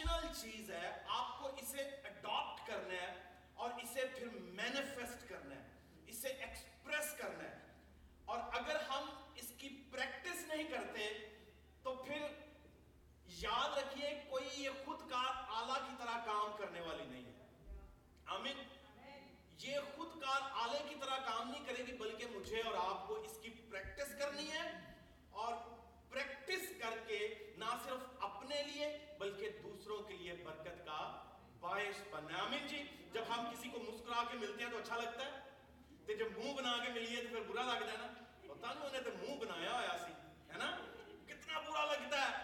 Optional چیز ہے آپ کو اسے اڈاپٹ کرنا ہے اور اسے پھر مینیفیسٹ کرنا ہے اسے ایکسپریس کرنا ہے اور اگر ہم اس کی پریکٹس نہیں کرتے تو پھر یاد رکھیے کوئی یہ خود کار آلہ کی طرح کام کرنے والی نہیں ہے آمین یہ خود کار آلے کی طرح کام نہیں کرے گی بلکہ مجھے اور آپ کو اس کی پریکٹس کرنی ہے باعث بننا ہے آمین جی جب ہم کسی کو مسکرا کے ملتے ہیں تو اچھا لگتا ہے۔ تو جب منہ بنا کے ملیے تو پھر برا لگتا ہے نا۔ پتا نہیں انہیں تو منہ بنایا ہوا سی ہے نا؟ کتنا برا لگتا ہے۔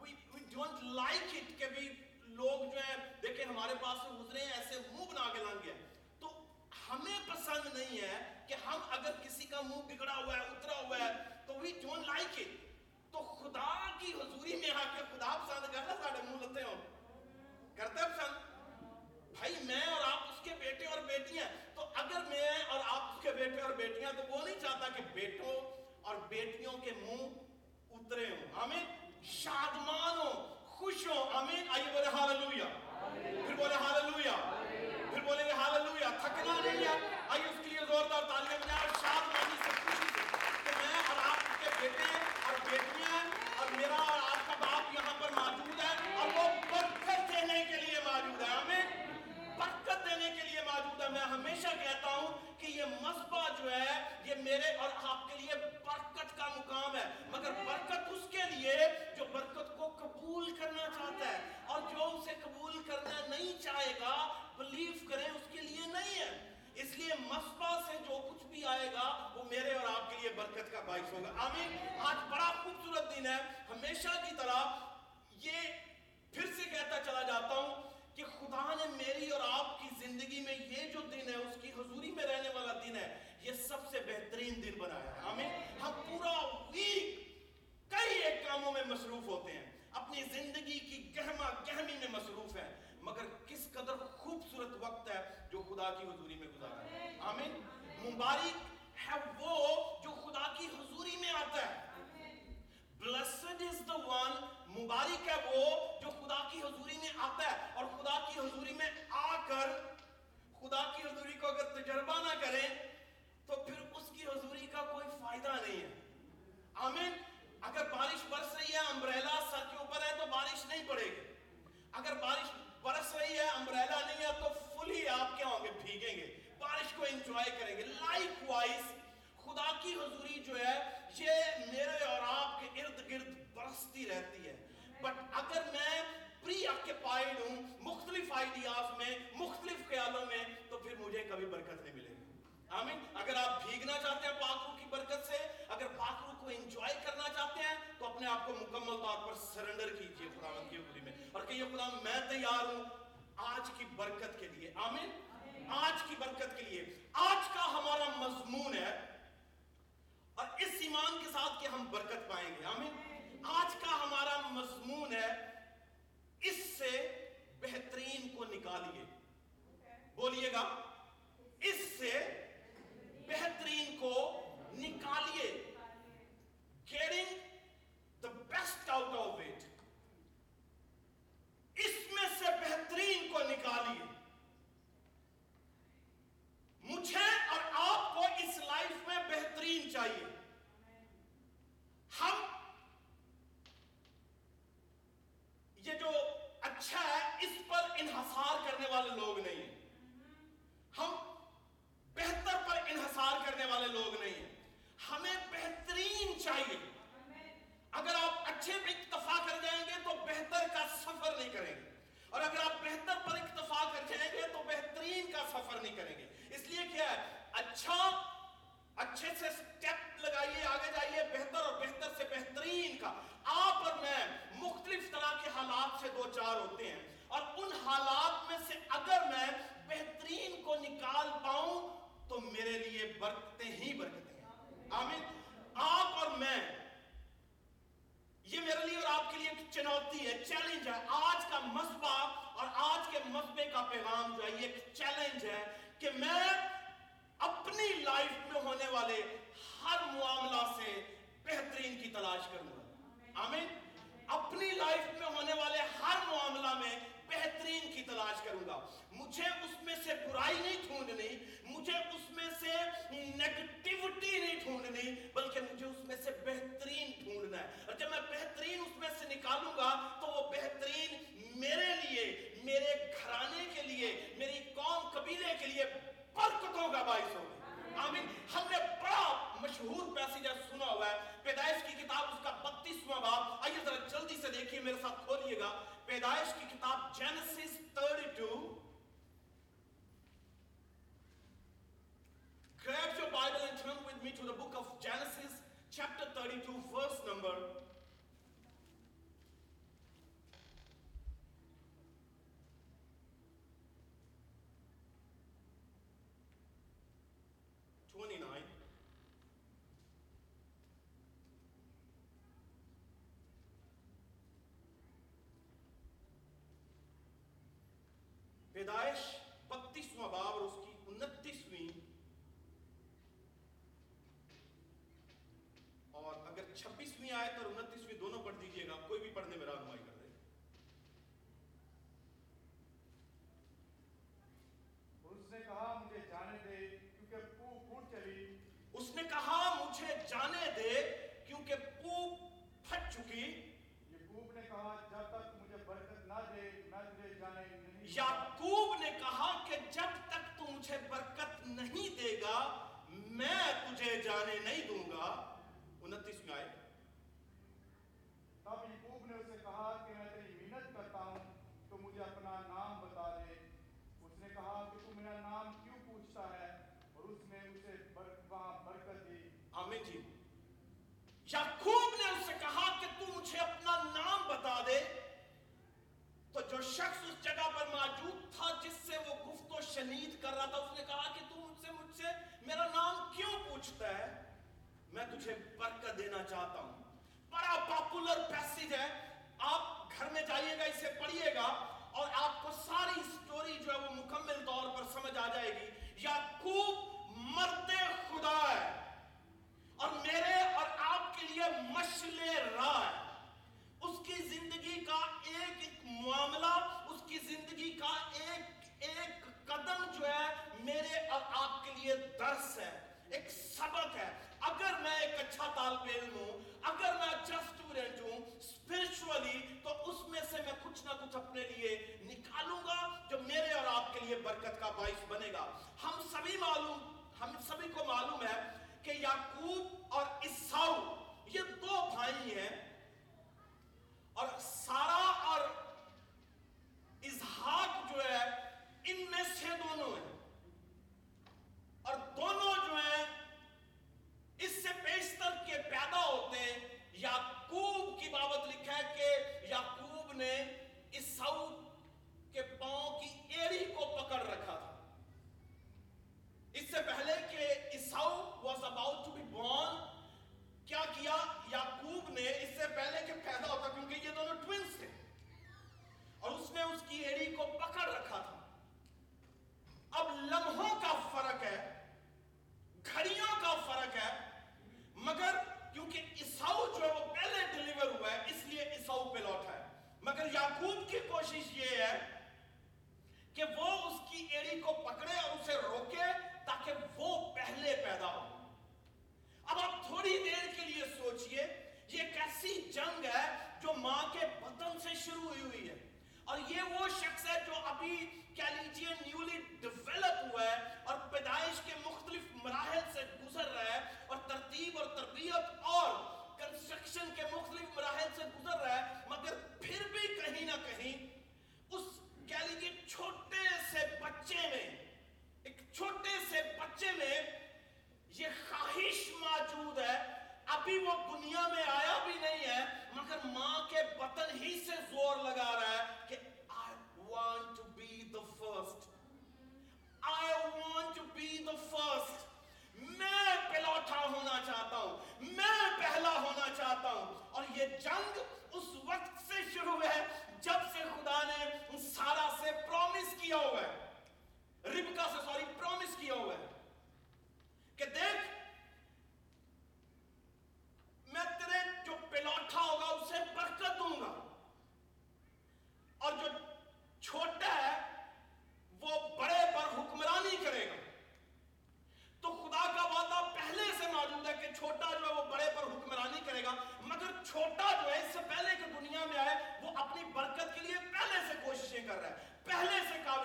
We, we don't like it کہ بھی لوگ جو ہیں دیکھیں ہمارے پاس سے گزرے ہیں ایسے منہ بنا کے لنگ گیا تو ہمیں پسند نہیں ہے کہ ہم اگر کسی کا منہ بگڑا ہوا ہے اترا ہوا ہے تو we don't like it تو خدا کی حضوری میں آ کے خدا پسند کرتا ساڑھے منہ لتے ہوں۔ کرتا پسند؟ بھائی میں اور آپ اس کے بیٹے اور بیٹیاں تو اگر میں اور آپ اس کے بیٹے اور بیٹیاں تو وہ نہیں چاہتا کہ بیٹوں اور بیٹیوں کے منہ اترے ہوں۔ آمین؟ شادمان ہو خوش ہو آمین؟ آئیے بولے ہاللویا۔ پھر بولے ہاللویا۔ پھر بولے گے ہاللویا۔ تھکنا نہیں ہے۔ آئیے اس کے لیے زوردار تالیاں بجائے اور شادمانی سے خوشی سے کہ میں اور آپ کے بیٹے اور بیٹیاں اور میرا اور آپ کا باپ یہاں پر موجود ہے اور وہ برکت دینے کے لیے موجود ہے۔ آمین؟ کے میں ہمیشہ کہتا ہوں کہ یہ مذبح جو ہے، یہ میرے اور آپ کے لیے برکت کا مقام ہے مگر برکت اس کے لیے جو برکت کو قبول کرنا چاہتا ہے اور جو اسے قبول کرنا نہیں چاہے گا بلیف کریں اس کے لیے نہیں ہے اس لیے مصبہ سے جو کچھ بھی آئے گا وہ میرے اور آپ کے لیے برکت کا باعث ہوگا آمین آج بڑا خوبصورت دن ہے ہمیشہ کی طرح یہ پھر سے کہتا چلا جاتا ہوں کہ خدا نے میری اور آپ کی زندگی میں یہ جو دن ہے اس کی حضوری میں رہنے والا دن ہے یہ سب سے بہترین دن بنایا ہے آمین ہم پورا ویک کئی ایک کاموں میں مصروف ہوتے ہیں اپنی زندگی کی گہما گہمی میں مصروف ہیں مگر کس قدر خوبصورت وقت ہے جو خدا کی حضوری میں گزارا ہے آمین مبارک ہے وہ جو خدا کی حضوری میں آتا ہے blessed is the one مبارک ہے وہ جو خدا کی حضوری میں آتا ہے اور خدا کی حضوری میں آ کر خدا کی حضوری کو اگر تجربہ نہ کریں تو پھر اس کی حضوری کا کوئی فائدہ نہیں ہے آمین اگر بارش برس رہی ہے امبریلا سر کے اوپر ہے تو بارش نہیں پڑے گی اگر بارش برس رہی ہے امبریلا نہیں ہے تو فلی آپ کیا ہوں گے بھیگیں گے بارش کو انجوائے کریں گے لائک وائز خدا کی حضوری جو ہے یہ میرے اور آپ کے ارد گرد برستی رہتی ہے بٹ اگر میں پری آکیپائیڈ ہوں مختلف آئیڈیاز میں مختلف خیالوں میں تو پھر مجھے کبھی برکت نہیں ملے گی آمین اگر آپ بھیگنا چاہتے ہیں پاکرو کی برکت سے اگر پاکرو کو انجوائے کرنا چاہتے ہیں تو اپنے آپ کو مکمل طور پر سرنڈر کیجیے خداوند کی حضوری میں اور کہیے خدا میں تیار ہوں آج کی برکت کے لیے آمین آج کی برکت کے لیے آج کا ہمارا مضمون ہے اور اس ایمان کے ساتھ کہ ہم برکت پائیں گے، آمین۔ آج کا ہمارا مضمون ہے، اس سے بہترین کو نکالیے۔ بولیے گا۔ پیدائش بتیسواں باب اور اس کی انتیسویں۔ اور اگر چھبیسویں آیت اور انتیسویں دونوں پڑھ دیجیے گا کوئی بھی پڑھنے میں رہنمائی کر دے۔ اس نے کہا مجھے جانے دے کیونکہ پو پھوٹ چلی۔ اس نے کہا مجھے جانے دے کیونکہ پو پھٹ چکی۔ یعقوب نے کہا جب تک مجھے برکت نہ دے میں تجھے جانے نہیں یا جانے نہیں دوں گا انتیس میں آئے تب یقوب نے اسے کہا کہ میں تیری کرتا ہوں تو مجھے اپنا نام بتا دے۔ اس نے کہا کہ تو میرا نام کیوں پوچھتا ہے؟ اور اس نے اسے وہاں برکت دی۔ آمین جی۔ یعقوب نے اسے کہا کہ تو مجھے اپنا نام بتا دے۔ تو جو شخص اس جگہ پر موجود تھا جس سے وہ گفت و شنید کر رہا تھا اس نے کہا کہ تم میرا نام کیوں پوچھتا ہے؟ میں تجھے برکت دینا چاہتا ہوں۔ بڑا پاپولر پیسیج ہے۔ آپ گھر میں جائیے گا، اسے پڑھیے گا اور آپ کو ساری سٹوری جو ہے وہ مکمل طور پر سمجھ آ جائے گی۔ یا خوب مرد خدا ہے۔ اور میرے اور آپ کے لیے مشل راہ ہے۔ اس کی زندگی کا ایک ایک معاملہ، اس کی زندگی کا ایک ایک قدم جو ہے میرے اور آپ کے لیے درس ہے، ایک سبق ہے۔ اگر میں ایک اچھا طالب علم ہوں، اگر میں اچھا اسٹوڈنٹ ہوں اسپرچولی تو اس میں سے میں کچھ نہ کچھ اپنے لیے نکالوں گا جو میرے اور آپ کے لیے برکت کا باعث بنے گا۔ ہم سبھی معلوم، ہم سبھی کو معلوم ہے کہ یعقوب اور اساؤ یہ دو بھائی ہیں۔ اور سارا اور اظہاق جو ہے ان میں سے دونوں ہیں۔ اور دونوں جو ہیں، اس سے پیشتر کے پیدا ہوتے ہیں۔ یعقوب کی بابت لکھا ہے کہ یعقوب نے اساؤ کے پاؤں کی ایڑی کو پکڑ رکھا تھا۔ اس سے پہلے کہ Esau was about to be born کیا کیا؟ یعقوب نے اس سے پہلے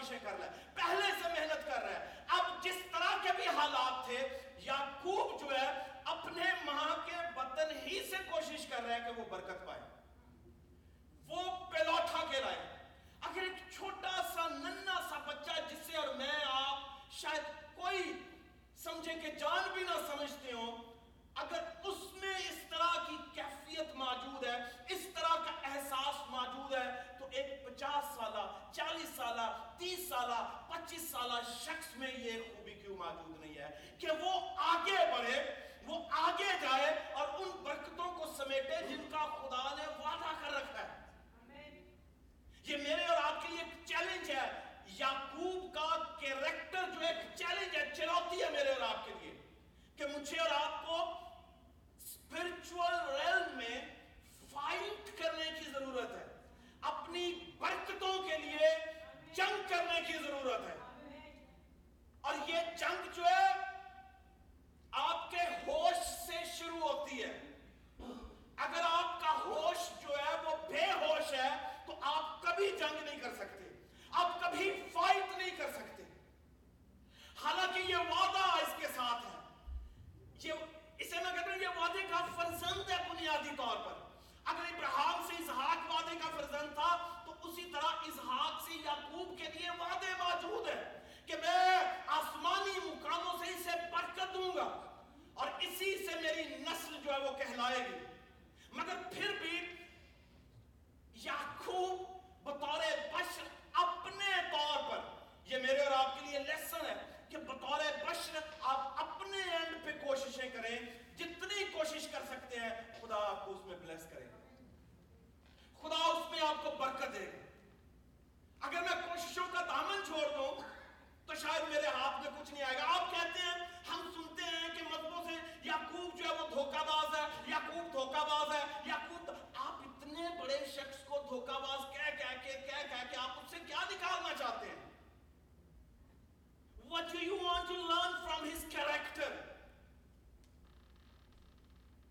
کوششیں کر رہا ہے پہلے سے محنت کر رہا ہے اب جس طرح کے بھی حالات تھے، یعقوب جو ہے، اپنے ماں کے بطن ہی سے کوشش کر رہا ہے کہ وہ برکت پائے۔ وہ پلوٹھا کے لائے اگر ایک چھوٹا سا ننا سا بچہ جس سے اور میں، آپ شاید کوئی سمجھے کہ جان بھی نہ سمجھتے ہوں، اگر اس میں اس طرح کی کیفیت موجود ہے تیس سالہ پچیس سالہ شخص میں یہ خوبی کیوں موجود نہیں ہے؟ کہ وہ آگے بڑھے وہ آگے جائے اور ان برکتوں کو سمیٹے جن کا خدا نے وعدہ کر رکھا ہے۔ یہ میرے اور آپ کے لیے ایک چیلنج ہے۔ یعقوب کا کیریکٹر جو ایک چیلنج ہے چنوتی ہے میرے اور آپ کے لیے کہ مجھے اور آپ کو اسپرچل ریلم میں فائٹ کرنے کی ضرورت ہے۔ اپنی برکتوں کے لیے جنگ کرنے کی ضرورت ہے۔ اور یہ جنگ جو ہے، آپ کے ہوش سے شروع ہوتی ہے۔ اگر آپ کا ہوش جو ہے، وہ بے ہوش ہے، تو آپ کبھی جنگ نہیں کر سکتے۔ آپ کبھی فائٹ نہیں کر سکتے۔ حالانکہ یہ وعدہ اس کے ساتھ ہے۔ یہ اسے میں کہتا ہوں، یہ وعدے کا فرزند ہے بنیادی طور پر۔ اگر ابراہم سے اسحاق وعدے کا فرزند تھا طرح اس ہاتھ سے یعقوب کے لیے وعدے موجود ہیں کہ میں آسمانی مقاموں سے اسے برکت دوں گا اور اسی سے میری نسل جو ہے وہ کہلائے گی۔ مگر پھر بھی یعقوب بطور بشر اپنے طور پر، یہ میرے اور آپ کے لیے لیسن ہے کہ بطور بشر آپ اپنے اینڈ پہ کوششیں کریں، جتنی کوشش کر سکتے ہیں، خدا آپ کو اس میں بلیس کرے۔ گا خدا اس میں آپ کو برکت دے۔ گا اگر میں کوششوں کا دامن چھوڑ دوں، تو شاید میرے ہاتھ میں کچھ نہیں آئے گا۔ آپ کہتے ہیں، ہم سنتے ہیں کہ مذہبوں سے یعقوب جو ہے وہ دھوکہ باز ہے، یعقوب دھوکہ باز ہے، یعقوب آپ اتنے بڑے شخص کو دھوکہ باز، کہہ کہہ کے، کہہ کہہ کے آپ اس سے کیا نکالنا چاہتے ہیں؟ What do you want to learn from his character?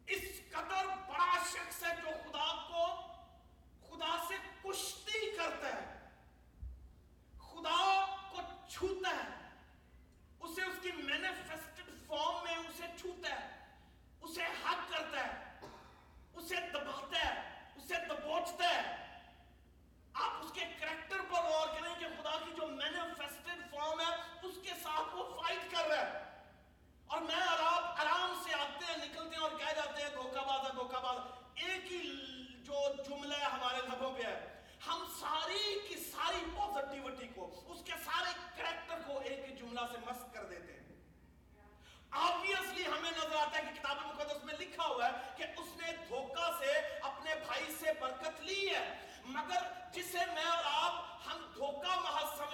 اس قدر بڑا شخص ہے جو خدا کو، خدا سے کشتی کرتا ہے۔ خدا کو چھوتا ہے، اسے اس کی مینیفیسٹڈ فارم میں اسے چھوتا ہے، اسے حق کرتا ہے، اسے دباتا ہے، اسے دبوچتا ہے۔ آپ اس کے کریکٹر پر غور کریں کہ خدا کی جو مینیفیسٹڈ فارم ہے، اس کے ساتھ وہ فائٹ کر رہا ہے۔ اور میں اور آپ آرام سے آتے ہیں، نکلتے ہیں اور کہہ جاتے ہیں، دھوکہ بازا دھوکہ بازا ایک ہی جو جملہ ہے ہمارے لبوں پہ ہے۔ ہم ساری کی ساری پوزیٹیوٹی کو، اس کے سارے کریکٹر کو ایک جملہ سے مسک کر دیتے ہیں۔ آبیسلی ہمیں نظر آتا ہے کہ کتاب مقدس میں لکھا ہوا ہے کہ اس نے دھوکہ سے اپنے بھائی سے برکت لی ہے۔ مگر جسے میں اور آپ ہم دھوکہ محض سمجھ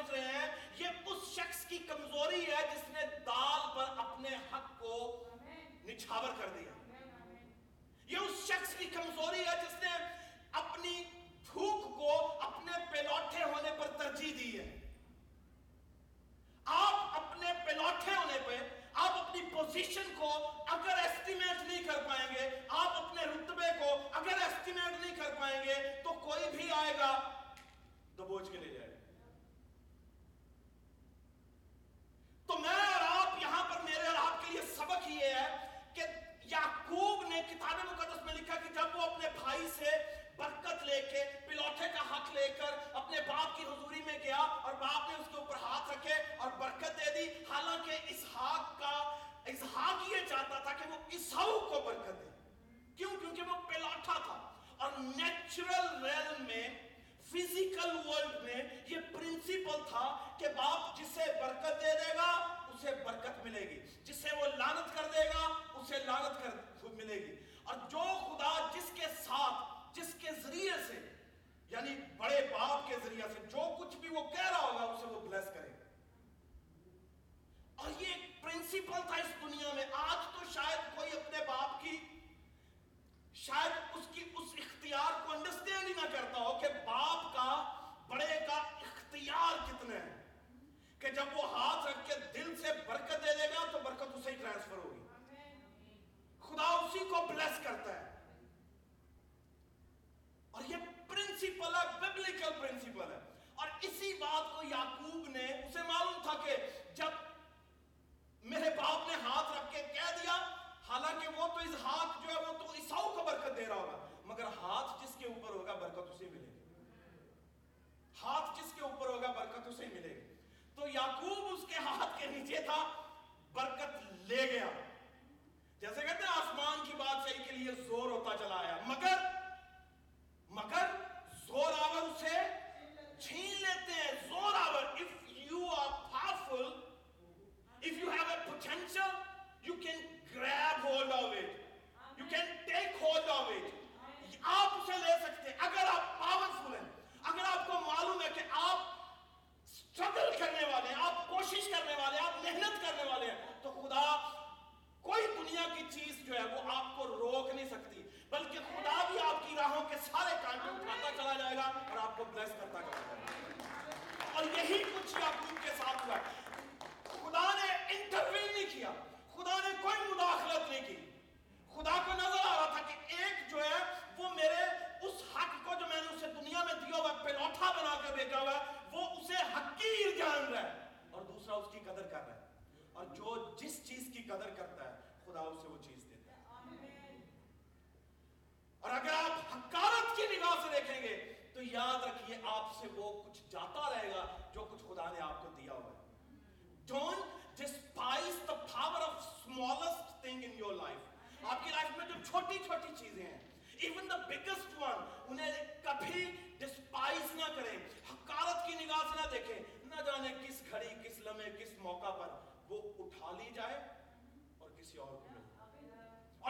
کے نیچے تھا۔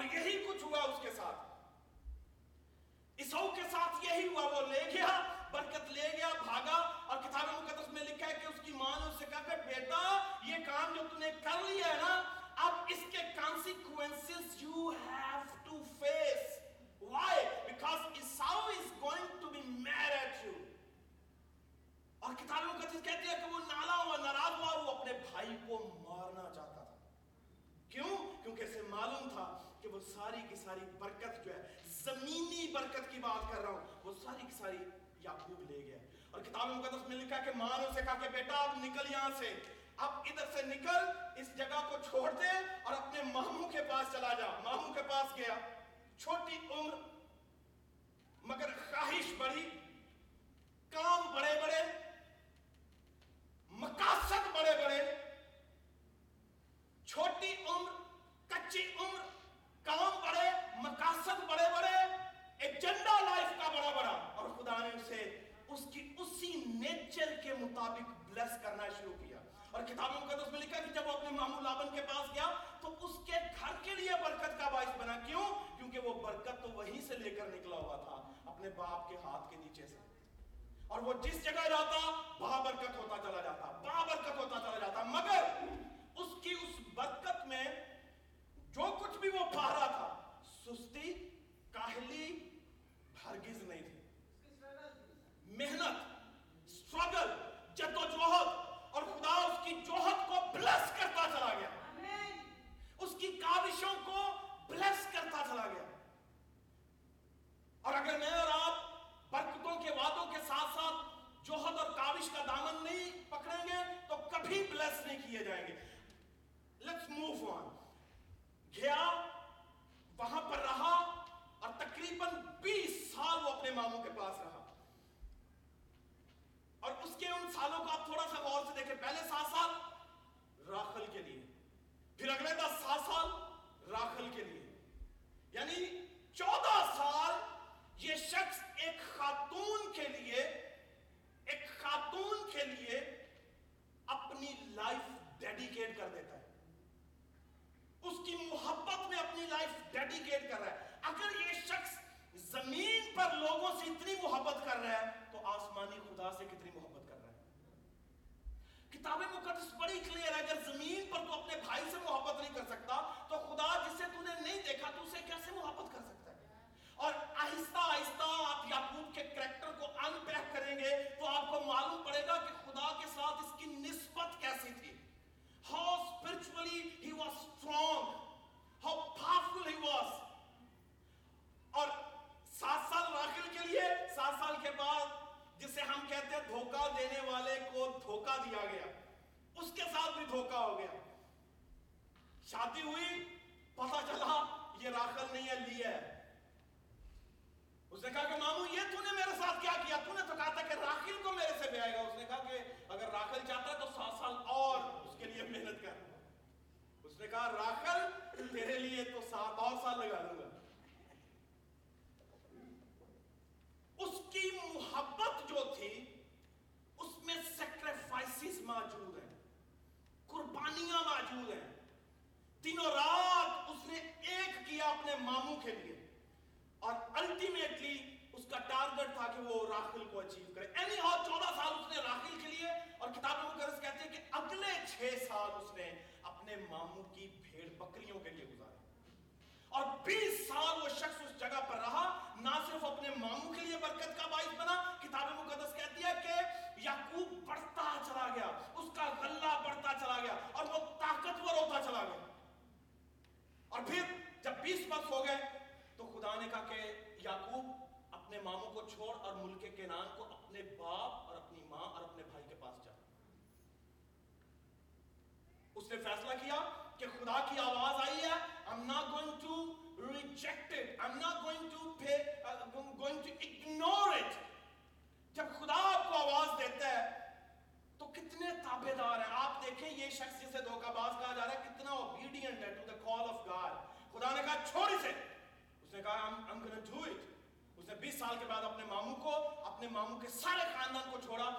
اور یہی کچھ ہوا اس کے ساتھ۔ اسو کے ساتھ یہی ہوا، وہ لے گیا، برکت لے گیا، بھاگا، اور کتاب مقدس میں لکھا ہے کہ اس کی ماں نے اسے کہا کہ بیٹا، یہ کام جو تم نے کر لیا ہے نا، اب اس کے consequences you have to face why because Esau is going to be mad at you اور کتاب مقدس کہتی ہے کہ وہ نالا ہوا، ناراض ہوا، وہ اپنے بھائی کو مارنا چاہتا تھا۔ کیوں؟ کیونکہ اسے معلوم تھا کہ وہ ساری کی ساری برکت جو ہے، زمینی برکت کی بات کر رہا ہوں، وہ ساری کی ساری یعقوب لے گیا۔ اور کتاب مقدس میں لکھا کہ ماں نے اسے کہا کہ بیٹا، اب نکل یہاں سے۔ اب ادھر سے نکل، اس جگہ کو چھوڑ دے اور اپنے ماموں کے پاس چلا جا۔ ماموں کے پاس گیا۔ چھوٹی عمر، مگر خواہش بڑی کام بڑے بڑے، مقاصد بڑے بڑے۔ چھوٹی عمر، کچی عمر کام بڑے مقاصد بڑے بڑے ایجنڈا لائف کا بڑا بڑا اور خدا نے اسے اس کی اسی نیچر کے مطابق بلیس کرنا شروع کیا۔ اور کتاب مقدس میں لکھا کہ جب وہ اپنے مامو لابن کے پاس گیا، تو اس کے گھر کے لیے برکت کا باعث بنا۔ کیوں؟ کیونکہ وہ برکت تو وہیں سے لے کر نکلا ہوا تھا، اپنے باپ کے ہاتھ کے نیچے سے۔ اور وہ جس جگہ جاتا، وہاں برکت ہوتا چلا جاتا، وہاں برکت ہوتا چلا جاتا۔ مگر اس کی اس برکت میں شادی ہوئی پتا چلا یہ راکل نہیں ہے لیا ہے۔ اس نے کہا کہ مامو یہ تو نے میرے ساتھ کیا کیا؟ تو نے تو کہا تھا کہ راکل کو میرے سے بیائے گا۔ اس نے کہا کہ اگر راکل چاہتا ہے تو سات سال اور اس کے لیے محنت کر۔ اس نے کہا راکل تیرے لیے تو سات اور سال لگا دوں گا۔ اس کی محبت جو تھی، اس میں سیکریفائسز موجود ہیں۔ قربانیاں موجود ہیں۔ تینوں رات اس نے ایک کیا اپنے ماموں کے لیے۔ اور الٹیمیٹلی اس کا ٹارگٹ تھا کہ وہ راخل کو اچیو کرے۔ اینی ہاؤ چودہ سال اس نے راخل کے لیے اور کتاب مقرس کہتے ہیں کہ اگلے چھ سال اس نے اپنے ماموں کی بھیڑ بکریوں کے لیے گزارے اور بیس سال وہ شخص اس جگہ پر رہا، نہ صرف اپنے ماموں کے لیے برکت کا باعث بنا کتاب مقدس کہتی ہے کہ یعقوب بڑھتا چلا گیا، اس کا غلہ بڑھتا چلا گیا اور وہ طاقتور ہوتا چلا گیا۔ اور پھر جب بیس وقت ہو گئے تو خدا نے کہا کہ یعقوب اپنے ماموں کو چھوڑ اور ملک کے نان کو اپنے باپ اور اپنی ماں اور اپنے بھائی کے پاس جا۔ اس نے فیصلہ کیا کہ خدا کی آواز آئی ہے، I'm not going to reject it I'm not going to pay I'm going to ignore it جب خدا آپ کو آواز دیتا ہے کتنے تابے دار ہیں؟ آپ دیکھیں یہ شخص جسے دھوکہ باز کہا جا رہا ہے کتنا obedient ہے to the call of God. خدا نے کہا چھوڑی سے اس نے کہا I'm, I'm gonna do it. اس نے بیس سال کے بعد اپنے ماموں کو اپنے ماموں کے سارے خاندان کو چھوڑا۔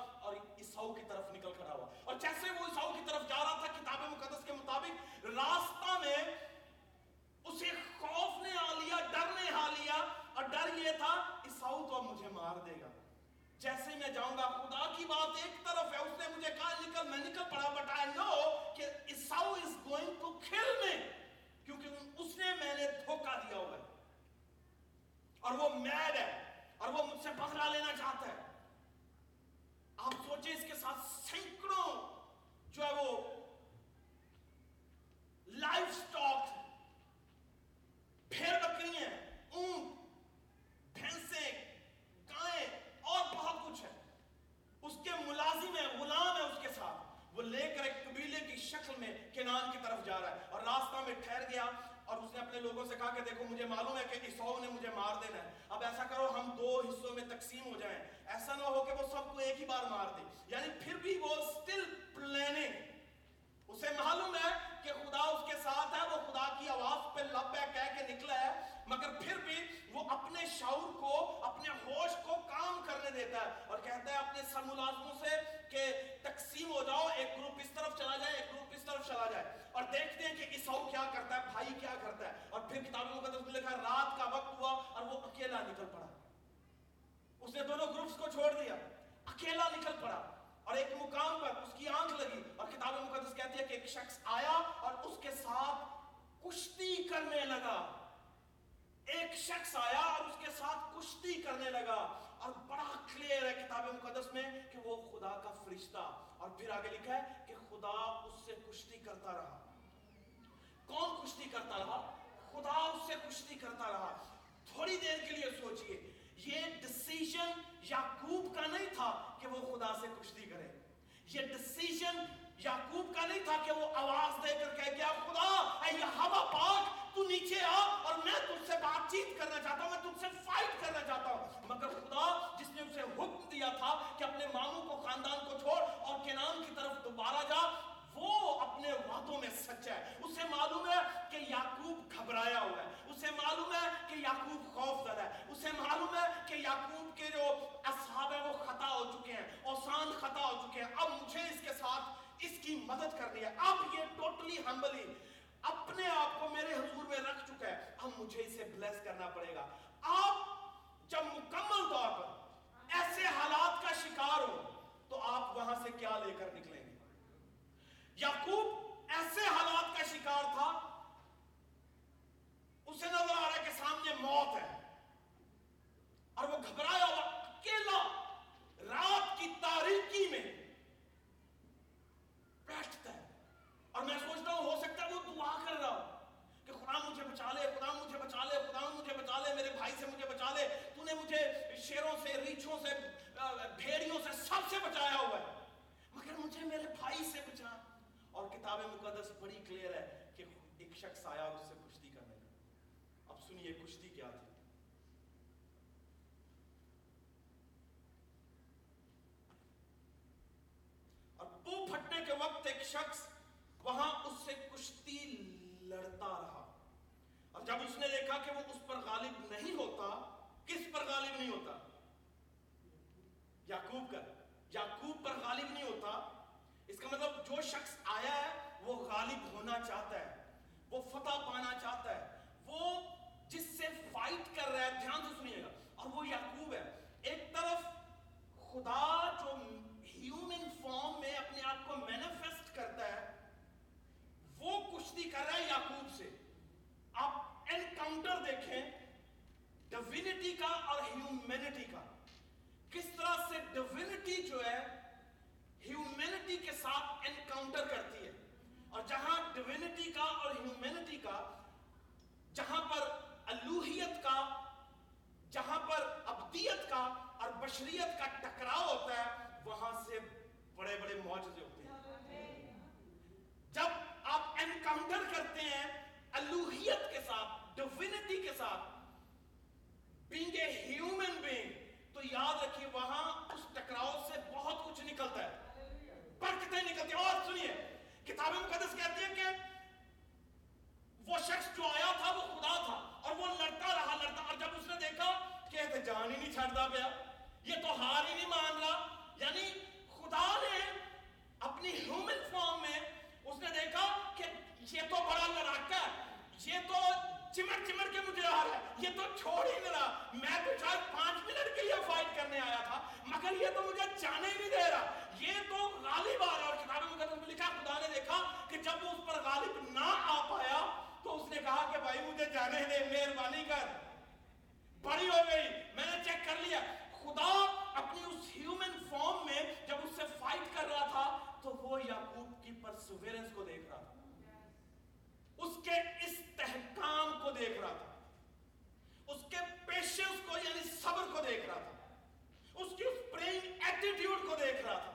لگا۔ اور بڑا کلیئر ہے کتاب مقدس میں کہ وہ خدا کا فرشتہ۔ اور پھر آگے لکھا ہے کہ خدا اس سے کشتی کرتا رہا۔ کون کشتی کرتا رہا؟ خدا اس سے کشتی کرتا رہا۔ تھوڑی دیر کے لیے سوچئے، یہ ڈسیشن یعقوب کا نہیں تھا کہ وہ خدا سے کشتی کرے۔ یہ ڈسیشن یعقوب کا نہیں تھا کہ وہ آواز دے کر کہہ گیا خدا، اے ہوا پاک، تو نیچے آ اور میں تم سے بات چیت کرنا چاہتا ہوں، میں تم سے فائٹ کرنا چاہتا ہوں. مگر خدا، جس نے اسے حکم دیا تھا کہ اپنے ماموں کو، خاندان کو چھوڑ اور کنان کی طرف دوبارہ جا، وہ اپنے وعدوں میں سچ ہے۔ اسے معلوم ہے کہ یعقوب گھبرایا ہوا ہے۔ اسے معلوم ہے کہ یعقوب خوف زدہ ہے۔ اسے معلوم ہے کہ یعقوب کے جو اصحاب ہیں، وہ خطا ہو چکے ہیں، اوسان خطا ہو چکے ہیں۔ اب مجھے اس کے ساتھ اس کی مدد کرنی ہے۔ اب یہ ٹوٹلی ہمبلی اپنے آپ کو میرے حضور میں رکھ چکا ہے اب مجھے اسے بلیس کرنا پڑے گا۔ آپ جب مکمل طور پر ایسے حالات کا شکار ہو تو آپ وہاں سے کیا لے کر نکلیں گے؟ یعقوب ایسے حالات کا شکار تھا، اسے نظر آ رہا ہے کہ سامنے موت ہے۔ اور وہ گھبرایا ہوا، اکیلا رات کی تاریکی میں بیٹھتا ہے اور میں سوچتا ہوں ہو سکتا ہے وہ دعا کر رہا ہوں کہ خدا مجھے بچا لے، خدا مجھے بچا لے، خدا مجھے بچا لے، میرے بھائی سے مجھے بچا لے۔ تو نے مجھے شیروں سے، ریچھوں سے بھیڑیوں سے سب سے بچایا ہوا ہے۔ مگر مجھے میرے بھائی سے بچا۔ اور کتاب مقدس بڑی کلیئر ہے کہ ایک شخص آیا اور اس سے کشتی کرنے لگا۔ اب سنیے کشتی کیا تھی۔ شخص وہاں اس سے کشتی لڑتا رہا۔ اور جب اس نے دیکھا کہ وہ اس پر غالب نہیں ہوتا، کس پر غالب نہیں ہوتا؟ یعقوب کا۔ یعقوب پر غالب نہیں ہوتا۔ اس کا مطلب جو شخص آیا ہے، وہ غالب ہونا چاہتا ہے، وہ فتح پانا چاہتا ہے، وہ جس سے فائٹ کر رہا ہے، دھیان سے سنیے گا۔ اور وہ یعقوب ہے۔ ایک طرف خدا یعقوب سے۔ آپ انکاؤنٹر دیکھیں ڈوینٹی کا اور ہیومینٹی کا۔ کس طرح سے ڈوینٹی جو ہے ہیومینٹی کے ساتھ انکاؤنٹر کرتی ہے۔ اور جہاں ڈوینٹی کا اور ہیومینٹی کا، جہاں پر الوحیت کا، جہاں پر ابدیت کا اور بشریت کا ٹکراؤ ہوتا ہے، وہاں سے بڑے بڑے معجزے انکاؤنٹر کرتے ہیں الوحیت کے ساتھ ڈیوینٹی کے ساتھ. بینگ اے ہیومن بینگ تو یاد رکھیے وہاں اس ٹکراؤ سے بہت کچھ نکلتا ہے. برکتیں نکلتی ہیں. اور سنیے، کتاب مقدس کہتے ہیں کہ وہ شخص جو آیا تھا وہ خدا تھا اور وہ لڑتا رہا، لڑتا، اور جب اس نے دیکھا کہ جان ہی نہیں چھڑتا پیا. یہ تو ہار ہی نہیں مان رہا. یعنی خدا نے اپنی ہیومن فارم میں اس نے دیکھا کہ یہ تو بڑا لڑاکا ہے، یہ تو چمر چمر کے مجھے آ رہا ہے، یہ تو چھوڑ ہی نہیں رہا۔ میں تو شاید پانچ منٹ کے لیے فائٹ کرنے آیا تھا، مگر یہ تو مجھے جانے نہیں دے رہا۔ یہ تو غالب آ رہا اور کتاب مقدس میں لکھا خدا نے دیکھا کہ جب وہ اس پر غالب نہ آ پایا، تو اس نے کہا کہ بھائی مجھے جانے دے، مہربانی کر۔ بڑی ہو گئی۔ یعقوب کی پرسویرنس کو دیکھ رہا تھا۔ اس کے استحکام کو دیکھ رہا تھا۔ اس کے پیشنس کو یعنی صبر کو دیکھ رہا تھا۔ اس کی اس پرینگ ایٹیٹیوڈ کو دیکھ رہا تھا۔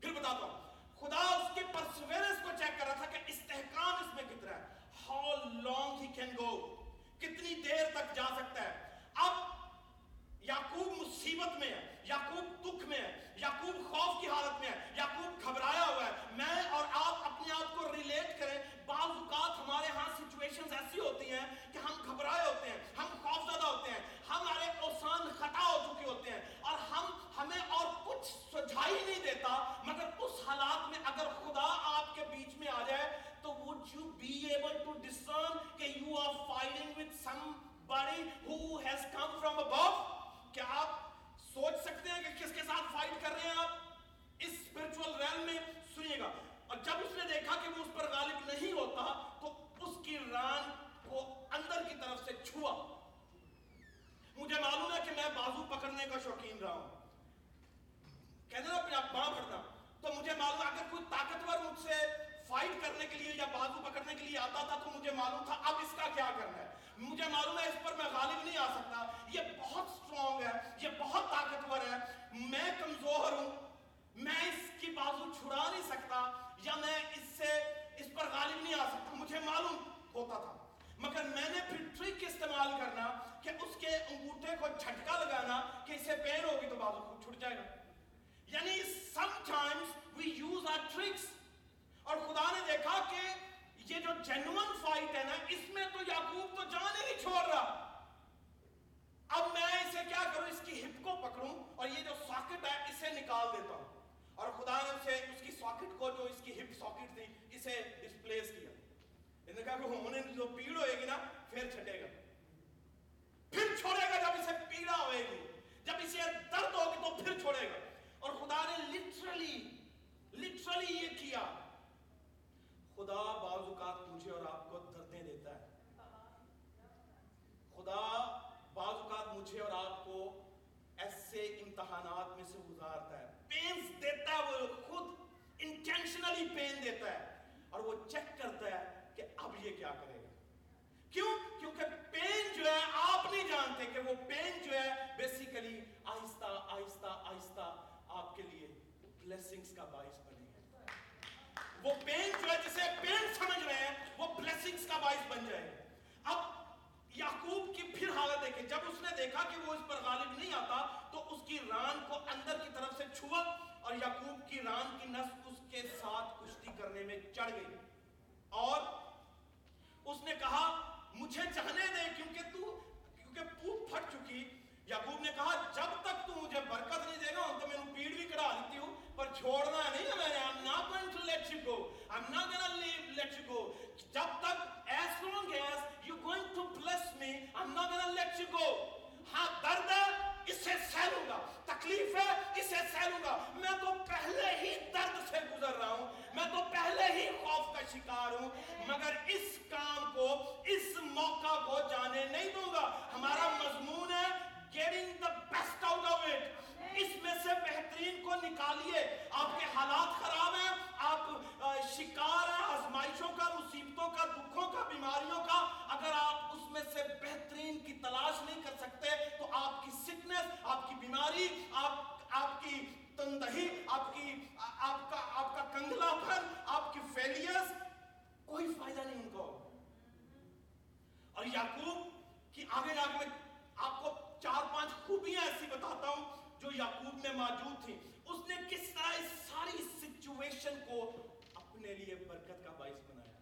پھر بتاتا ہوں، خدا اس کے پرسویرنس کو چیک کر رہا تھا کہ استحکام اس میں کتنا ہے۔ How long he can go کتنی دیر تک جا سکتا ہے؟ اب یعقوب مصیبت میں ہے، یعقوب دکھ میں ہے، یعقوب خوف کی حالت میں ہے، یعقوب گھبرایا ہوا ہے۔ میں اور آپ اپنے آپ کو ریلیٹ کریں، بعض اوقات ہمارے ہاں سچویشنز ایسی ہوتی ہیں کہ ہم گھبرائے ہوتے ہیں، ہم خوف زدہ ہوتے ہیں، ہمارے اوسان خطا ہو چکے ہوتے ہیں اور ہم ہمیں اور کچھ سجھائی نہیں دیتا، مگر اس حالات میں اگر خدا آپ کے بیچ میں آ جائے، تو would you be able to discern کہ you are fighting with somebody who has come from above? کیا آپ سوچ سکتے ہیں کہ کس کے ساتھ فائٹ کر رہے ہیں آپ؟ اس اسپرچل ریل میں سنیے گا۔ اور جب اس نے دیکھا کہ وہ اس پر غالب نہیں ہوتا، تو اس کی ران کو اندر کی طرف سے چھوا۔ مجھے معلوم ہے کہ میں بازو پکڑنے کا شوقین رہا ہوں۔ کہتے نا پھر آپ باں پھڑنا تو مجھے معلوم اگر کوئی طاقتور مجھ سے فائٹ کرنے کے لیے یا بازو پکڑنے کے لیے آتا تھا، تو مجھے معلوم تھا اب اس کا کیا کرنا ہے۔ مجھے معلوم ہے اس پر میں غالب نہیں آ سکتا۔ یہ بہت سٹرونگ ہے، یہ بہت طاقتور ہے۔ میں کمزور ہوں۔ میں اس کی بازو چھڑا نہیں سکتا یا میں اس سے اس پر غالب نہیں آ سکتا۔ مجھے معلوم ہوتا تھا۔ مگر میں نے پھر ٹرک استعمال کرنا کہ اس کے انگوٹھے کو جھٹکا لگانا کہ اسے پیر ہوگی تو بازو چھڑ جائے گا۔ یعنی sometimes we use our tricks اور خدا نے دیکھا کہ یہ جو جنون فائٹ ہے نا، اس میں تو یعقوب تو جان ہی نہیں چھوڑ رہا۔ اب میں اسے کیا کروں، اس کی ہپ کو پکڑوں اور یہ جو ساکٹ ہے، اسے نکال دیتا ہوں۔ اور خدا نے اسے اس کی ساکٹ کو جو اس کی ہپ ساکٹ تھی، اسے ڈسپلیس کیا۔ نے کہا کہ انہیں جو پیڑ ہوئے گی نا، پھر چھٹے گا۔ پھر چھوڑے گا جب اسے پیڑا ہوئے گی۔ جب اسے درد ہوگی تو پھر چھوڑے گا۔ اور خدا نے لٹرلی لٹرلی یہ کیا۔ خدا بعض اوقات مجھے اور آپ کو دردیں دیتا ہے۔ خدا بعض اوقات مجھے اور آپ کو ایسے امتحانات میں سے گزارتا ہے۔ پینز دیتا ہے، وہ خود انٹینشنلی پین دیتا ہے اور وہ چیک کرتا ہے کہ اب یہ کیا کرے گا۔ کیوں؟ کیونکہ پین جو ہے، آپ نہیں جانتے کہ وہ پین جو ہے بیسیکلی آہستہ آہستہ آہستہ آپ کے لیے بلیسنگز کا باعث وہ پین جو ہے جسے پین سمجھ رہے ہیں، وہ بلیسنگز کا باعث بن جائے۔ اب یعقوب کی پھر حالت دیکھیں۔ جب اس نے دیکھا کہ وہ اس پر غالب نہیں آتا، تو اس کی ران کو اندر کی طرف سے چھوا اور یعقوب کی ران کی نس اس کے ساتھ کشتی کرنے میں چڑھ گئی۔ اور اس نے کہا، مجھے چاہنے دے کیونکہ تو، کیونکہ پوپ پھٹ چکی۔ یعقوب نے کہا، جب تک تو مجھے برکت نہیں دے گا تو میں پیڑ بھی کرا دیتی ہوں۔ پر چھوڑنا نہیں ہمیں I'm not going to let you go. I'm not going to leave let you go. جب تک as long as you're going to bless me I'm not going to let you go. ہاں درد ہے، اسے سہ گا۔ تکلیف ہے، اسے سہ گا۔ میں تو پہلے ہی درد سے گزر رہا ہوں۔ میں تو پہلے ہی خوف کا شکار ہوں۔ مگر اس کام کو، اس موقع کو جانے نہیں دوں گا۔ ہمارا مضمون ہے، getting the best out of it. اس میں سے بہترین کو نکالیے۔ آپ کے حالات خراب ہیں، آپ شکار ہیں ہزمائشوں کا، مصیبتوں کا، دکھوں کا، بیماریوں کا۔ اگر آپ اس میں سے بہترین کی تلاش نہیں کر سکتے، تو آپ کی سکنس آپ کی بیماری، آپ آپ کی تندہی، آپ کی، آپ کا آپ کا کنگلا پھن آپ کی فیلیئرز کوئی فائدہ نہیں ان کو۔ اور یعقوب کی آگے جا کے میں آپ کو چار پانچ خوبیاں ایسی بتاتا ہوں۔ جو یعقوب میں موجود تھی، اس نے کس طرح اس ساری سچویشن کو اپنے لیے برکت کا باعث بنایا؟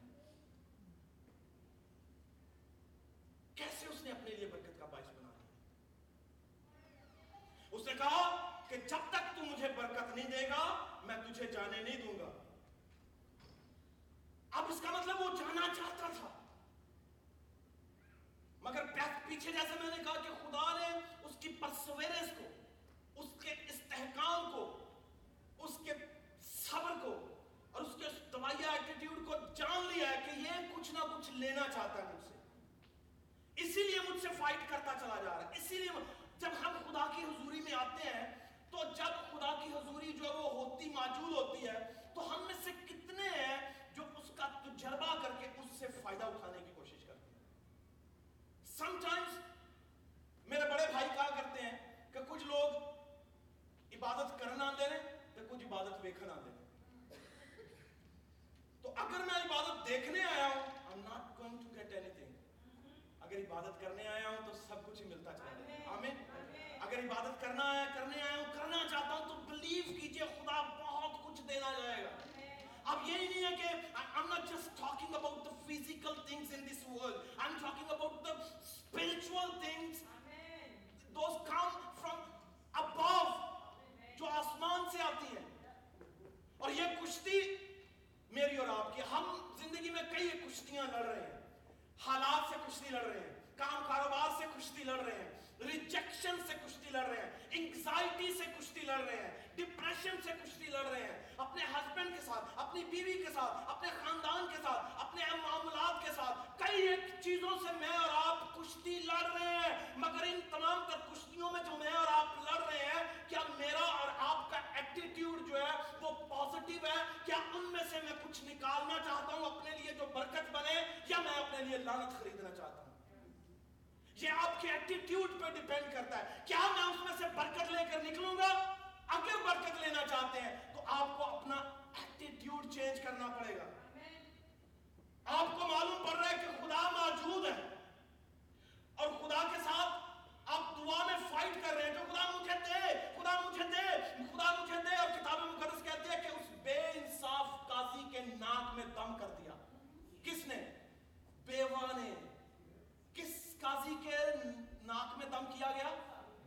کیسے اس نے اپنے لیے برکت کا باعث بنایا؟ اس نے کہا کہ جب تک تو مجھے برکت نہیں دے گا، میں تجھے جانے نہیں دوں گا۔ اب اس کا مطلب وہ جانا چاہتا تھا۔ مگر پیچھے جیسے میں نے کہا کہ خدا نے اس کی پرسویرنس کو اس کے استحکام کو، اس کے صبر کو اور اس کے طویہ ایٹیٹیوڈ کو جان لیا ہے کہ یہ کچھ نہ کچھ لینا چاہتا ہے مجھ سے۔ اسی لیے مجھ سے فائٹ کرتا چلا جا رہا ہے۔ اسی لیے جب ہم خدا کی حضوری میں آتے ہیں، تو جب خدا کی حضوری جو ہے وہ ہوتی موجود ہوتی ہے، تو ہم میں سے کتنے ہیں جو اس کا تجربہ کر کے اس سے فائدہ اٹھانے کی کوشش کرتے ہیں۔ سم ٹائمز میرے بڑے بھائی کہا کرتے ہیں کہ کچھ لوگ عبادت کرنا آتے ہیں تو کچھ عبادت ویکھن آتے ہیں تو اگر میں عبادت دیکھنے آیا ہوں I'm not going to get anything اگر عبادت کرنے آیا ہوں تو سب کچھ ہی ملتا چاہتا ہے آمین۔ اگر عبادت کرنا آیا کرنے آیا ہوں کرنا چاہتا ہوں تو بلیو کیجیے خدا بہت کچھ دینا جائے گا۔ اب یہی نہیں ہے کہ I'm not just talking about the physical things in this world. I'm talking about the spiritual things. those come from above. تو آسمان سے آتی ہے اور یہ کشتی میری اور آپ کی، ہم زندگی میں کئی کشتیاں لڑ رہے ہیں۔ حالات سے کشتی لڑ رہے ہیں، کام کاروبار سے کشتی لڑ رہے ہیں ریجیکشن سے کشتی لڑ رہے ہیں انگزائٹی سے کشتی لڑ رہے ہیں ڈپریشن سے کشتی لڑ رہے ہیں۔ اپنے ہسبینڈ کے ساتھ، اپنی بیوی کے ساتھ، اپنے خاندان کے ساتھ، اپنے معاملات کے ساتھ، کئی ایک چیزوں سے میں اور آپ کشتی لڑ رہے ہیں۔ مگر ان تمام تر کشتیوں میں جو میں اور آپ لڑ رہے ہیں، کیا میرا اور آپ کا ایٹیٹیوڈ جو ہے وہ پازیٹیو ہے؟ کیا ان میں سے میں کچھ نکالنا چاہتا ہوں اپنے لیے جو برکت بنے، یا میں اپنے لیے لانت خریدنا چاہتا ہوں؟ یہ آپ کے ایٹیٹیوڈ پہ ڈیپینڈ کرتا ہے۔ کیا میں اس میں سے برکت لے کر نکلوں گا؟ اگر برکت لینا چاہتے ہیں آپ کو اپنا ایٹیٹیوڈ چینج کرنا پڑے گا۔ آپ کو معلوم پڑ رہا ہے کہ خدا موجود ہے۔ اور خدا کے ساتھ آپ دعا میں فائٹ کر رہے ہیں۔ کہ خدا مجھے دے خدا مجھے دے خدا مجھے دے۔ اور کتاب مقدس کہتی ہے کہ اس بے انصاف قاضی کے ناک میں دم کر دیا۔ کس نے؟ بیوہ نے کس قاضی کے ناک میں دم کیا گیا؟